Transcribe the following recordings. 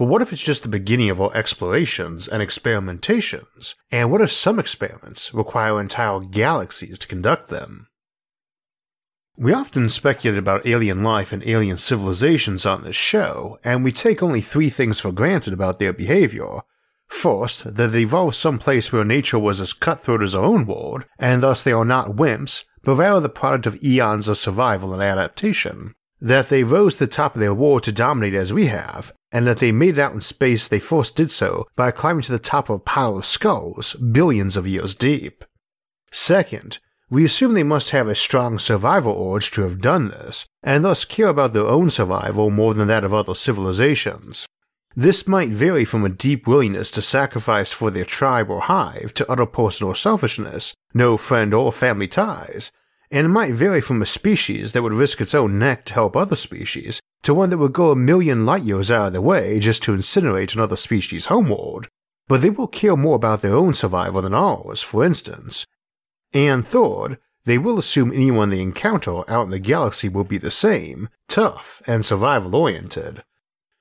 but what if it's just the beginning of our explorations and experimentations? And what if some experiments require entire galaxies to conduct them? We often speculate about alien life and alien civilizations on this show, and we take only three things for granted about their behavior. First, that they evolved someplace where nature was as cutthroat as our own world, and thus they are not wimps, but rather the product of eons of survival and adaptation that they rose to the top of their world to dominate as we have, and that they made it out in space they first did so by climbing to the top of a pile of skulls billions of years deep. Second, we assume they must have a strong survival urge to have done this, and thus care about their own survival more than that of other civilizations. This might vary from a deep willingness to sacrifice for their tribe or hive to utter personal selfishness, no friend or family ties, and it might vary from a species that would risk its own neck to help other species to one that would go a million light years out of their way just to incinerate another species' homeworld, but they will care more about their own survival than ours, for instance. And third, they will assume anyone they encounter out in the galaxy will be the same, tough, and survival oriented.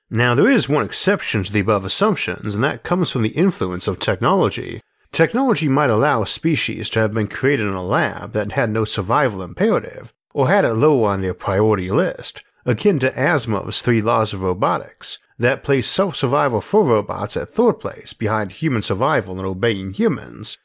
Now, there is one exception to the above assumptions, and that comes from the influence of technology, Technology might allow species to have been created in a lab that had no survival imperative, or had it low on their priority list, akin to Asimov's three laws of robotics, that place self survival for robots at third place behind human survival and obeying humans.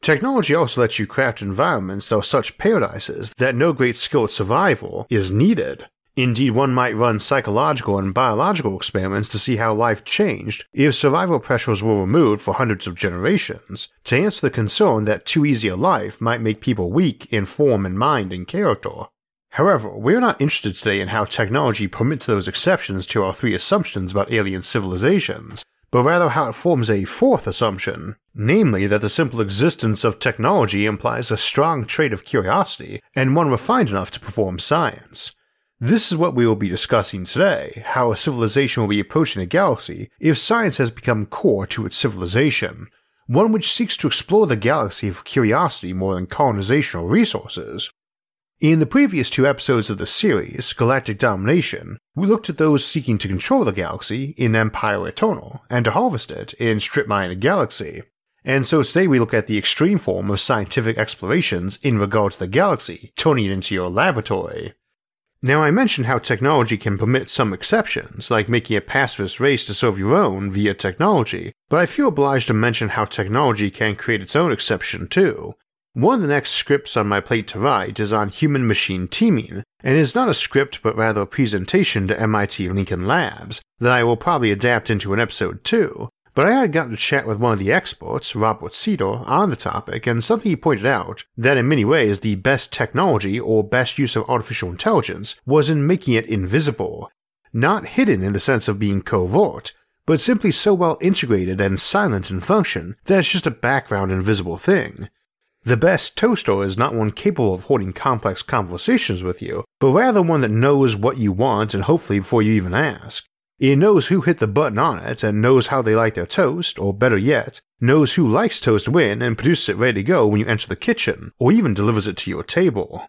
Technology also lets you craft environments that are such paradises that no great skill at survival is needed. Indeed, one might run psychological and biological experiments to see how life changed if survival pressures were removed for hundreds of generations, to answer the concern that too easy a life might make people weak in form and mind and character. However, we are not interested today in how technology permits those exceptions to our three assumptions about alien civilizations, but rather how it forms a fourth assumption, namely that the simple existence of technology implies a strong trait of curiosity and one refined enough to perform science. This is what we will be discussing today how a civilization will be approaching the galaxy if science has become core to its civilization, one which seeks to explore the galaxy for curiosity more than colonization or resources. In the previous two episodes of the series, Galactic Domination, we looked at those seeking to control the galaxy in Empire Eternal and to harvest it in Strip Mine the Galaxy. And so today we look at the extreme form of scientific explorations in regard to the galaxy, turning it into your laboratory. Now, I mentioned how technology can permit some exceptions, like making a pacifist race to serve your own via technology, but I feel obliged to mention how technology can create its own exception too. One of the next scripts on my plate to write is on human machine teaming, and is not a script but rather a presentation to MIT Lincoln Labs that I will probably adapt into an episode too, but I had gotten to chat with one of the experts, Robert Cedar, on the topic, and something he pointed out that in many ways the best technology or best use of artificial intelligence was in making it invisible. Not hidden in the sense of being covert, but simply so well integrated and silent in function that it's just a background invisible thing. The best toaster is not one capable of holding complex conversations with you, but rather one that knows what you want and hopefully before you even ask. It knows who hit the button on it and knows how they like their toast, or better yet, knows who likes toast when and produces it ready to go when you enter the kitchen, or even delivers it to your table.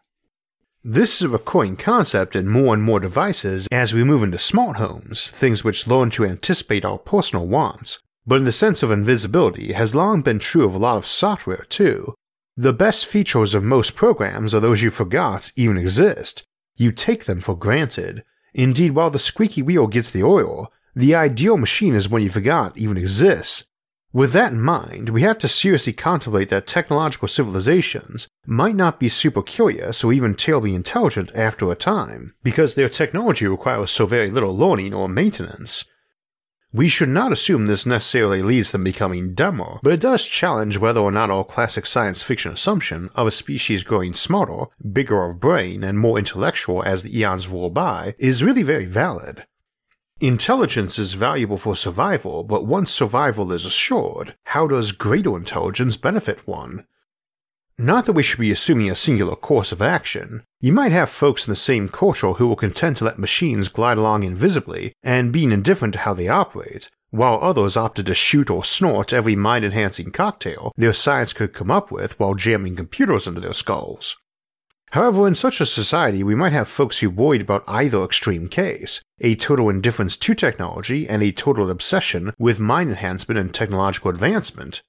This is a recurring concept in more and more devices as we move into smart homes, things which learn to anticipate our personal wants, but in the sense of invisibility has long been true of a lot of software too. The best features of most programs are those you forgot even exist. You take them for granted, Indeed, while the squeaky wheel gets the oil, the ideal machine is one you forgot even exists. With that in mind, we have to seriously contemplate that technological civilizations might not be super curious or even terribly intelligent after a time, because their technology requires so very little learning or maintenance. We should not assume this necessarily leads them becoming dumber, but it does challenge whether or not our classic science fiction assumption of a species growing smarter, bigger of brain, and more intellectual as the eons roll by is really very valid. Intelligence is valuable for survival, but once survival is assured, how does greater intelligence benefit one? Not that we should be assuming a singular course of action. You might have folks in the same culture who will content to let machines glide along invisibly and being indifferent to how they operate, while others opted to shoot or snort every mind enhancing cocktail their science could come up with while jamming computers into their skulls. However, in such a society, we might have folks who worried about either extreme case a total indifference to technology and a total obsession with mind enhancement and technological advancement.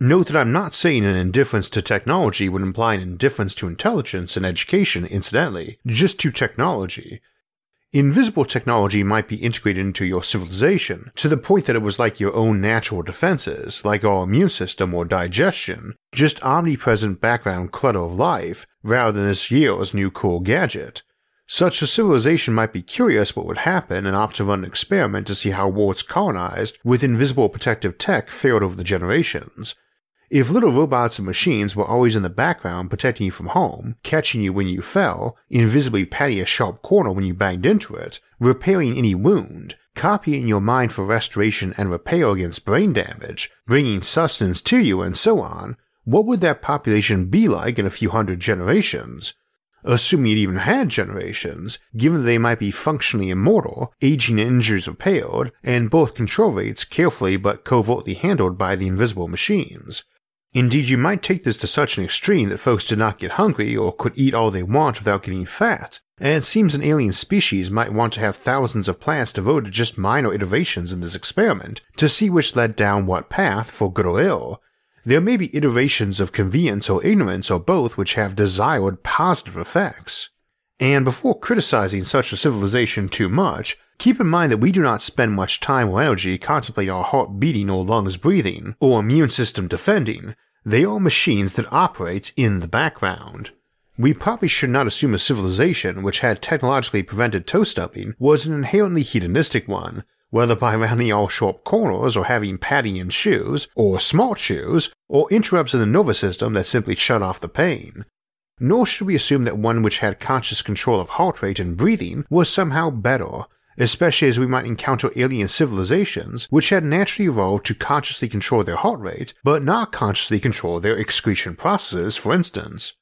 Note that I'm not saying an indifference to technology would imply an indifference to intelligence and education, incidentally, just to technology, Invisible technology might be integrated into your civilization to the point that it was like your own natural defenses, like our immune system or digestion, just omnipresent background clutter of life, rather than this year's new cool gadget. Such a civilization might be curious what would happen and opt to run an experiment to see how worlds colonized with invisible protective tech fared over the generations, if little robots and machines were always in the background protecting you from harm, catching you when you fell, invisibly patting a sharp corner when you banged into it, repairing any wound, copying your mind for restoration and repair against brain damage, bringing sustenance to you, and so on, what would that population be like in a few hundred generations? Assuming it even had generations, given that they might be functionally immortal, aging and injuries repaired, and both control rates carefully but covertly handled by the invisible machines, Indeed, you might take this to such an extreme that folks did not get hungry or could eat all they want without getting fat, and it seems an alien species might want to have thousands of plants devoted to just minor iterations in this experiment to see which led down what path for good or ill. There may be iterations of convenience or ignorance or both which have desired positive effects. And before criticizing such a civilization too much, Keep in mind that we do not spend much time or energy contemplating our heart beating or lungs breathing, or immune system defending. They are machines that operate in the background. We probably should not assume a civilization which had technologically prevented toe stubbing was an inherently hedonistic one, whether by rounding all sharp corners or having padding in shoes, or smart shoes, or interrupts in the nervous system that simply shut off the pain. Nor should we assume that one which had conscious control of heart rate and breathing was somehow better, especially as we might encounter alien civilizations which had naturally evolved to consciously control their heart rate, but not consciously control their excretion processes, for instance.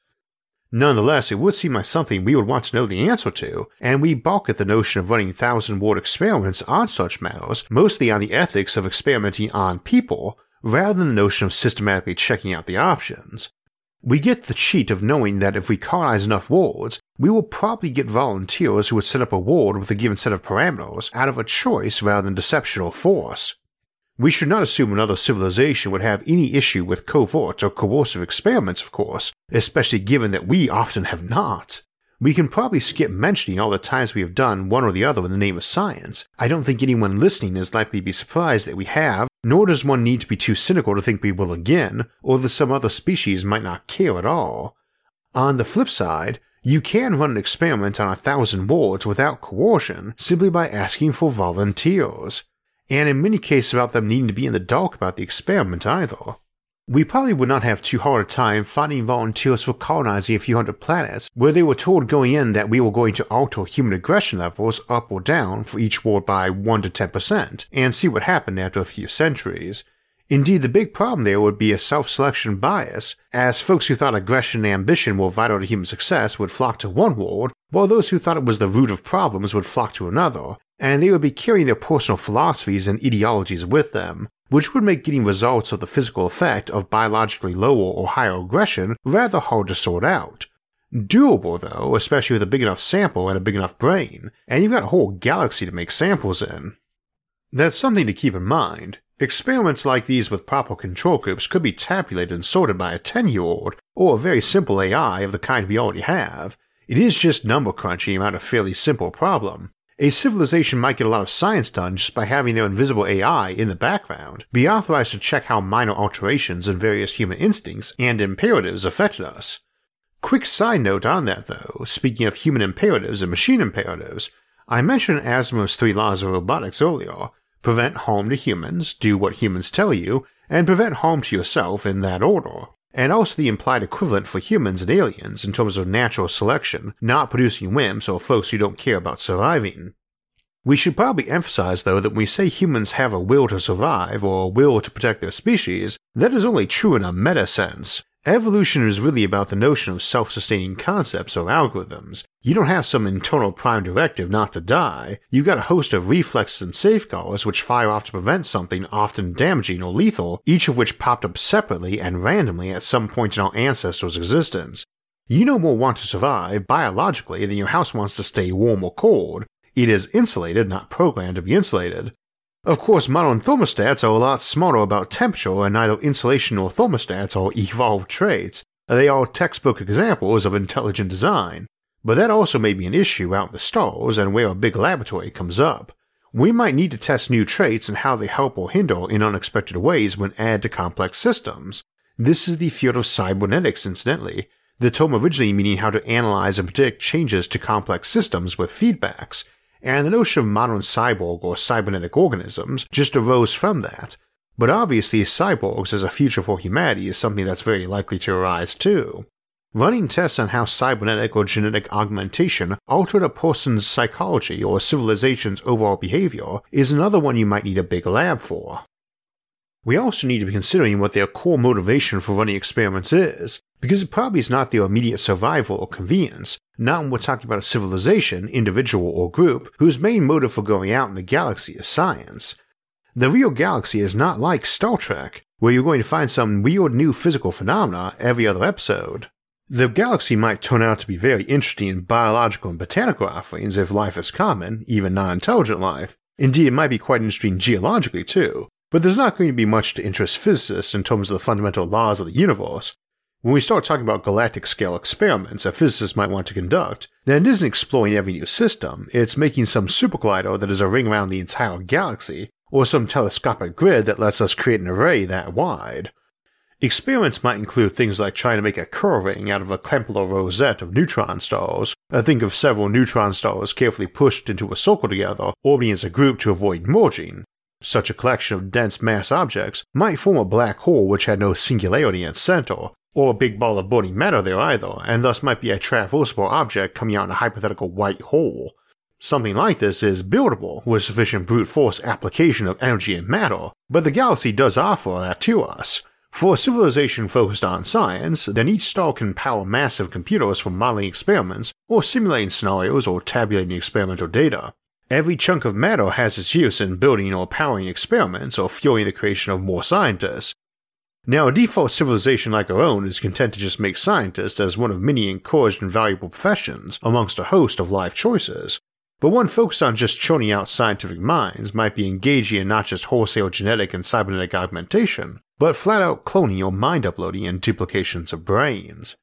Nonetheless, it would seem like something we would want to know the answer to, and we balk at the notion of running thousand word experiments on such matters, mostly on the ethics of experimenting on people, rather than the notion of systematically checking out the options. We get the cheat of knowing that if we colonize enough wards, we will probably get volunteers who would set up a ward with a given set of parameters out of a choice rather than deception or force. We should not assume another civilization would have any issue with covert or coercive experiments, of course, especially given that we often have not. We can probably skip mentioning all the times we have done one or the other in the name of science. I don't think anyone listening is likely to be surprised that we have, nor does one need to be too cynical to think we will again, or that some other species might not care at all. On the flip side, you can run an experiment on a thousand wards without coercion simply by asking for volunteers, and in many cases without them needing to be in the dark about the experiment either. We probably would not have too hard a time finding volunteers for colonizing a few hundred planets where they were told going in that we were going to alter human aggression levels up or down for each war by 1 to 10% and see what happened after a few centuries. Indeed, the big problem there would be a self selection bias, as folks who thought aggression and ambition were vital to human success would flock to one world, while those who thought it was the root of problems would flock to another, and they would be carrying their personal philosophies and ideologies with them, which would make getting results of the physical effect of biologically lower or higher aggression rather hard to sort out. Doable though, especially with a big enough sample and a big enough brain, and you've got a whole galaxy to make samples in. That's something to keep in mind. Experiments like these with proper control groups could be tabulated and sorted by a 10 year old, or a very simple AI of the kind we already have. It is just number crunching around a fairly simple problem, a civilization might get a lot of science done just by having their invisible AI in the background be authorized to check how minor alterations in various human instincts and imperatives affected us. Quick side note on that though, speaking of human imperatives and machine imperatives, I mentioned Asimov's three laws of robotics earlier prevent harm to humans, do what humans tell you, and prevent harm to yourself in that order and also the implied equivalent for humans and aliens in terms of natural selection, not producing wimps or folks who don't care about surviving. We should probably emphasize, though, that when we say humans have a will to survive or a will to protect their species, that is only true in a meta sense. Evolution is really about the notion of self sustaining concepts or algorithms. You don't have some internal prime directive not to die, you've got a host of reflexes and safeguards which fire off to prevent something often damaging or lethal, each of which popped up separately and randomly at some point in our ancestors' existence. You no more want to survive biologically than your house wants to stay warm or cold, it is insulated, not programmed to be insulated. Of course, modern thermostats are a lot smarter about temperature, and neither insulation nor thermostats are evolved traits. They are textbook examples of intelligent design. But that also may be an issue out in the stars and where a big laboratory comes up. We might need to test new traits and how they help or hinder in unexpected ways when added to complex systems. This is the field of cybernetics, incidentally, the term originally meaning how to analyze and predict changes to complex systems with feedbacks, and the notion of modern cyborg or cybernetic organisms just arose from that. But obviously, cyborgs as a future for humanity is something that's very likely to arise too. Running tests on how cybernetic or genetic augmentation altered a person's psychology or civilization's overall behavior is another one you might need a big lab for. We also need to be considering what their core motivation for running experiments is, because it probably is not their immediate survival or convenience, not when we're talking about a civilization, individual, or group whose main motive for going out in the galaxy is science. The real galaxy is not like Star Trek, where you're going to find some weird new physical phenomena every other episode. The galaxy might turn out to be very interesting in biological and botanical offerings if life is common, even non intelligent life. Indeed, it might be quite interesting geologically too, but there's not going to be much to interest physicists in terms of the fundamental laws of the universe. When we start talking about galactic scale experiments that physicists might want to conduct, then it isn't exploring every new system, it's making some supercollider that is a ring around the entire galaxy, or some telescopic grid that lets us create an array that wide. Experiments might include things like trying to make a Kerr ring out of a Klemperer rosette of neutron stars, or think of several neutron stars carefully pushed into a circle together, orbiting as a group to avoid merging, such a collection of dense mass objects might form a black hole which had no singularity in its center, or a big ball of burning matter there either, and thus might be a traversable object coming out in a hypothetical white hole. Something like this is buildable with sufficient brute force application of energy and matter, but the galaxy does offer that to us. For a civilization focused on science, then each star can power massive computers for modeling experiments, or simulating scenarios, or tabulating experimental data. Every chunk of matter has its use in building or powering experiments or fueling the creation of more scientists. Now, a default civilization like our own is content to just make scientists as one of many encouraged and valuable professions amongst a host of life choices. But one focused on just churning out scientific minds might be engaging in not just wholesale genetic and cybernetic augmentation, but flat out cloning or mind uploading and duplications of brains.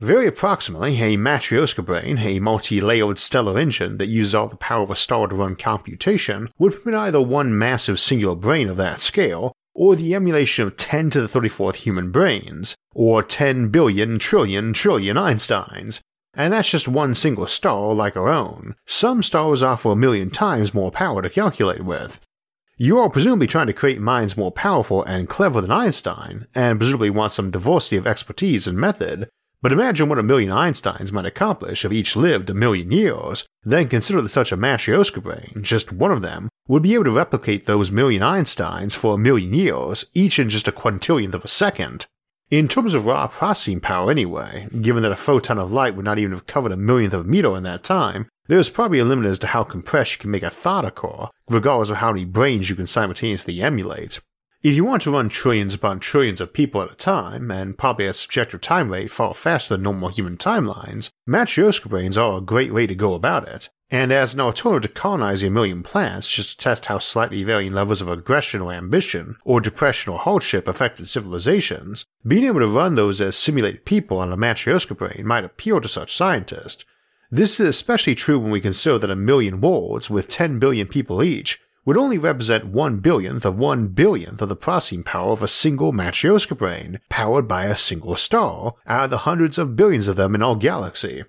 Very approximately, a Matryoshka brain, a multi-layered stellar engine that uses all the power of a star to run computation, would permit either one massive singular brain of that scale, or the emulation of 10 to the 34th human brains, or 10 billion trillion trillion Einsteins. And that's just one single star like our own. Some stars offer a million times more power to calculate with. You are presumably trying to create minds more powerful and clever than Einstein, and presumably want some diversity of expertise and method, but imagine what a million Einsteins might accomplish if each lived a million years. Then consider that such a Matryoshka brain, just one of them, would be able to replicate those million Einsteins for a million years, each in just a quintillionth of a second. In terms of raw processing power, anyway, given that a photon of light would not even have covered a millionth of a meter in that time, there is probably a limit as to how compressed you can make a thought occur, regardless of how many brains you can simultaneously emulate. If you want to run trillions upon trillions of people at a time, and probably at a subjective time rate far faster than normal human timelines, Matryoshka brains are a great way to go about it. And as an alternative to colonizing a million planets just to test how slightly varying levels of aggression or ambition, or depression or hardship affected civilizations, being able to run those as simulated people on a Matryoshka brain might appeal to such scientists. This is especially true when we consider that a million worlds with 10 billion people each would only represent one billionth of one billionth of the processing power of a single Matryoshka brain, powered by a single star, out of the hundreds of billions of them in our galaxy.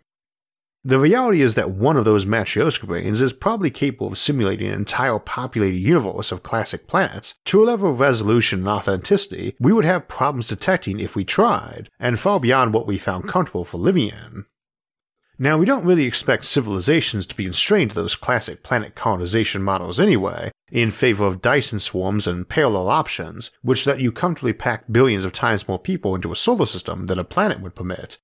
The reality is that one of those Matryoshka brains is probably capable of simulating an entire populated universe of classic planets to a level of resolution and authenticity we would have problems detecting if we tried, and far beyond what we found comfortable for living in. Now, we don't really expect civilizations to be constrained to those classic planet colonization models anyway, in favor of Dyson swarms and parallel options, which let you comfortably pack billions of times more people into a solar system than a planet would permit.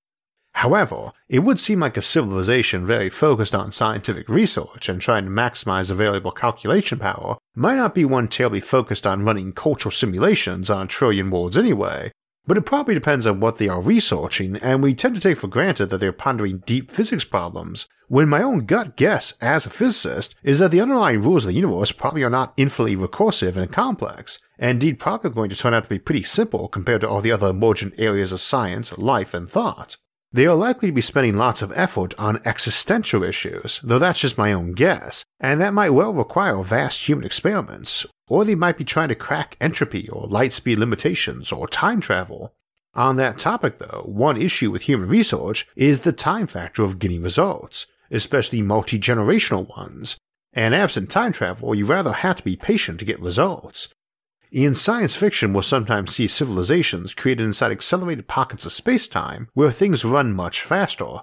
However, it would seem like a civilization very focused on scientific research and trying to maximize available calculation power might not be one terribly focused on running cultural simulations on a trillion worlds anyway, but it probably depends on what they are researching, and we tend to take for granted that they're pondering deep physics problems, when my own gut guess as a physicist is that the underlying rules of the universe probably are not infinitely recursive and complex, and indeed probably going to turn out to be pretty simple compared to all the other emergent areas of science, life, and thought. They are likely to be spending lots of effort on existential issues, though that's just my own guess, and that might well require vast human experiments, or they might be trying to crack entropy or light speed limitations or time travel. On that topic, though, one issue with human research is the time factor of getting results, especially multi generational ones, and absent time travel, you rather have to be patient to get results. In science fiction, we'll sometimes see civilizations created inside accelerated pockets of space time where things run much faster,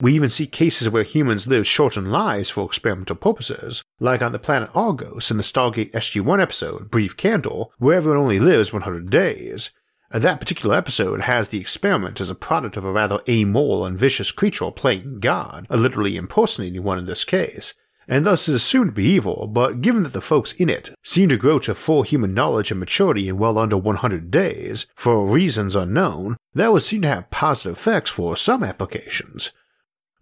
we even see cases where humans live shortened lives for experimental purposes, like on the planet Argos in the Stargate SG-1 episode Brief Candle, where everyone only lives 100 days. That particular episode has the experiment as a product of a rather amoral and vicious creature playing God, literally impersonating one in this case, and thus is assumed to be evil, but given that the folks in it seem to grow to full human knowledge and maturity in well under 100 days, for reasons unknown, that would seem to have positive effects for some applications.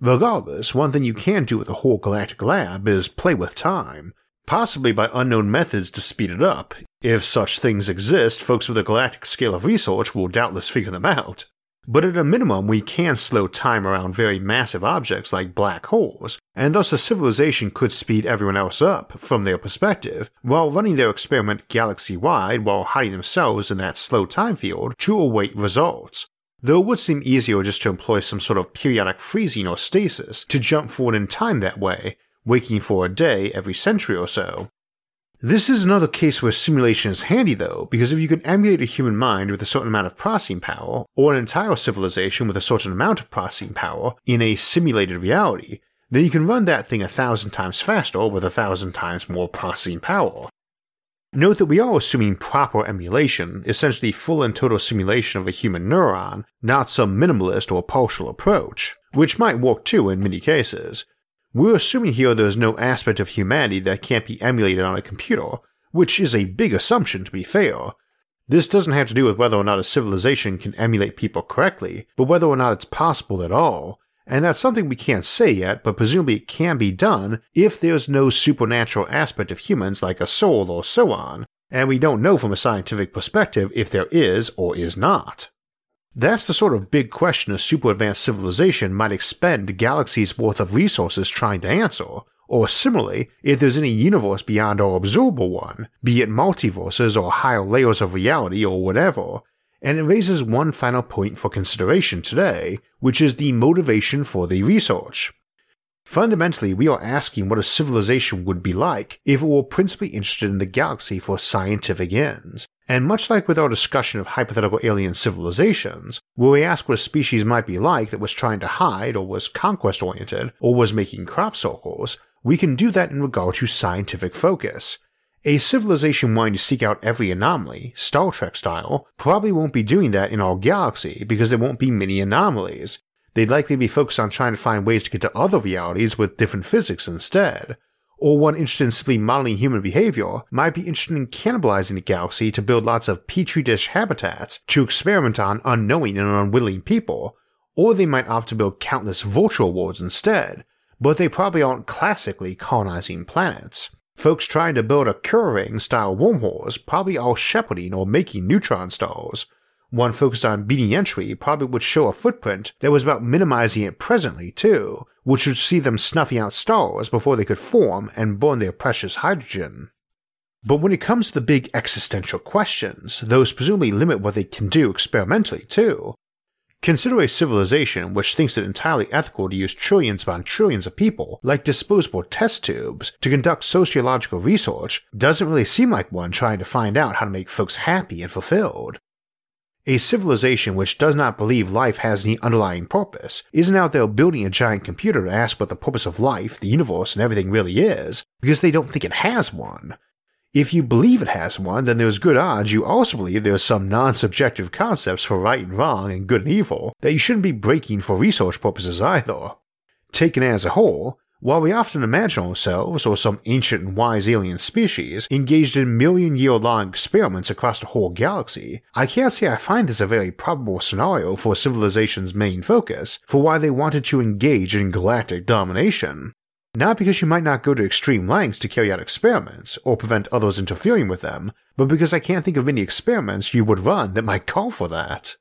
Regardless, one thing you can do with the whole galactic lab is play with time, possibly by unknown methods to speed it up. If such things exist, folks with a galactic scale of research will doubtless figure them out. But at a minimum, we can slow time around very massive objects like black holes, and thus a civilization could speed everyone else up, from their perspective, while running their experiment galaxy wide while hiding themselves in that slow time field to await results, though it would seem easier just to employ some sort of periodic freezing or stasis to jump forward in time that way, waking for a day every century or so. This is another case where simulation is handy though, because if you can emulate a human mind with a certain amount of processing power, or an entire civilization with a certain amount of processing power in a simulated reality, then you can run that thing a thousand times faster with a thousand times more processing power. Note that we are assuming proper emulation, essentially full and total simulation of a human neuron, not some minimalist or partial approach, which might work too in many cases. We're assuming here there's no aspect of humanity that can't be emulated on a computer, which is a big assumption to be fair. This doesn't have to do with whether or not a civilization can emulate people correctly, but whether or not it's possible at all, and that's something we can't say yet, but presumably it can be done if there's no supernatural aspect of humans like a soul or so on, and we don't know from a scientific perspective if there is or is not. That's the sort of big question a super advanced civilization might expend galaxies worth of resources trying to answer, or similarly, if there's any universe beyond our observable one, be it multiverses or higher layers of reality or whatever, and it raises one final point for consideration today, which is the motivation for the research. Fundamentally, we are asking what a civilization would be like if it were principally interested in the galaxy for scientific ends. And much like with our discussion of hypothetical alien civilizations, where we ask what a species might be like that was trying to hide, or was conquest oriented, or was making crop circles, we can do that in regard to scientific focus, a civilization wanting to seek out every anomaly, Star Trek style, probably won't be doing that in our galaxy because there won't be many anomalies. They'd likely be focused on trying to find ways to get to other realities with different physics instead. Or one interested in simply modeling human behavior might be interested in cannibalizing the galaxy to build lots of petri dish habitats to experiment on unknowing and unwilling people, or they might opt to build countless virtual worlds instead, but they probably aren't classically colonizing planets. Folks trying to build a Kerr-ring style wormholes probably all shepherding or making neutron stars. One focused on beating entropy probably would show a footprint that was about minimizing it presently, too, which would see them snuffing out stars before they could form and burn their precious hydrogen. But when it comes to the big existential questions, those presumably limit what they can do experimentally, too, Consider a civilization which thinks it entirely ethical to use trillions upon trillions of people, like disposable test tubes, to conduct sociological research doesn't really seem like one trying to find out how to make folks happy and fulfilled. A civilization which does not believe life has any underlying purpose isn't out there building a giant computer to ask what the purpose of life, the universe, and everything really is, because they don't think it has one. If you believe it has one, then there's good odds you also believe there's some non subjective concepts for right and wrong and good and evil that you shouldn't be breaking for research purposes either. Taken as a whole, while we often imagine ourselves or some ancient and wise alien species engaged in million year long experiments across the whole galaxy, I can't say I find this a very probable scenario for civilization's main focus for why they wanted to engage in galactic domination. Not because you might not go to extreme lengths to carry out experiments or prevent others interfering with them, but because I can't think of many experiments you would run that might call for that.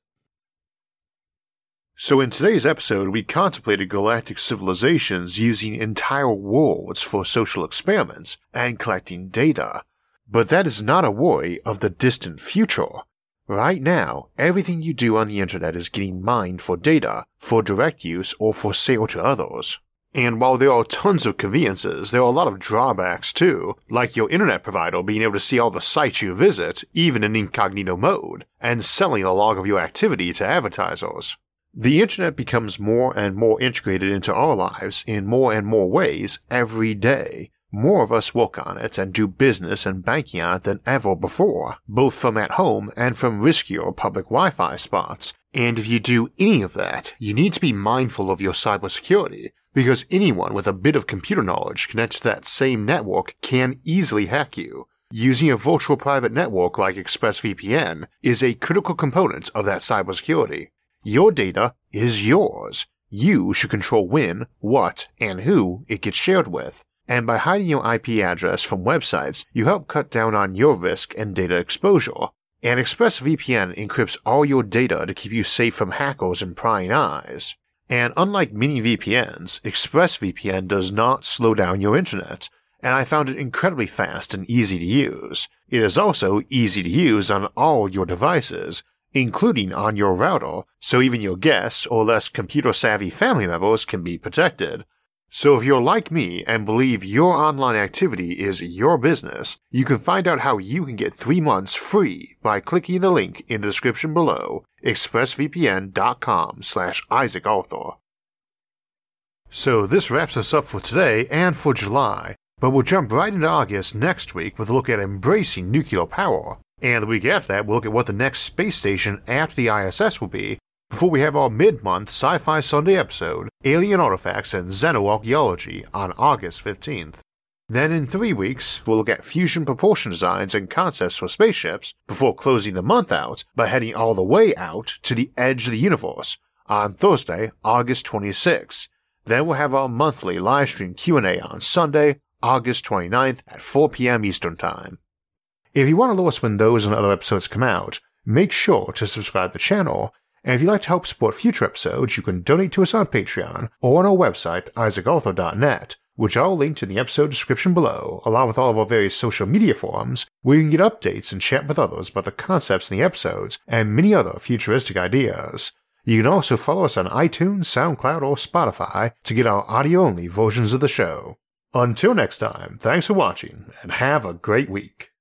So, in today's episode, we contemplated galactic civilizations using entire worlds for social experiments and collecting data. But that is not a worry of the distant future. Right now, everything you do on the internet is getting mined for data, for direct use, or for sale to others. And while there are tons of conveniences, there are a lot of drawbacks too, like your internet provider being able to see all the sites you visit, even in incognito mode, and selling a log of your activity to advertisers. The internet becomes more and more integrated into our lives in more and more ways every day. More of us work on it and do business and banking on it than ever before, both from at home and from riskier public Wi Fi spots. And if you do any of that, you need to be mindful of your cybersecurity, because anyone with a bit of computer knowledge connected to that same network can easily hack you. Using a virtual private network like ExpressVPN is a critical component of that cybersecurity. Your data is yours. You should control when, what, and who it gets shared with. And by hiding your IP address from websites, you help cut down on your risk and data exposure. And ExpressVPN encrypts all your data to keep you safe from hackers and prying eyes. And unlike many VPNs, ExpressVPN does not slow down your internet, and I found it incredibly fast and easy to use. It is also easy to use on all your devices, including on your router, so even your guests or less computer savvy family members can be protected. So if you're like me and believe your online activity is your business, you can find out how you can get 3 months free by clicking the link in the description below, expressvpn.com slash isaacarthur. So this wraps us up for today and for July, but we'll jump right into August next week with a look at embracing nuclear power. And the week after that, we'll look at what the next space station after the ISS will be, before we have our mid month Sci Fi Sunday episode, Alien Artifacts and Xenoarchaeology, on August 15th. Then in three weeks, we'll look at fusion propulsion designs and concepts for spaceships, before closing the month out by heading all the way out to the edge of the universe on Thursday, August 26th. Then we'll have our monthly livestream Q&A on Sunday, August 29th at 4 p.m. Eastern Time. If you want to know us when those and other episodes come out, make sure to subscribe to the channel, and if you'd like to help support future episodes, you can donate to us on Patreon or on our website, isaacarthur.net, which I'll link in the episode description below, along with all of our various social media forums, where you can get updates and chat with others about the concepts in the episodes and many other futuristic ideas. You can also follow us on iTunes, SoundCloud, or Spotify to get our audio only versions of the show. Until next time, thanks for watching, and have a great week.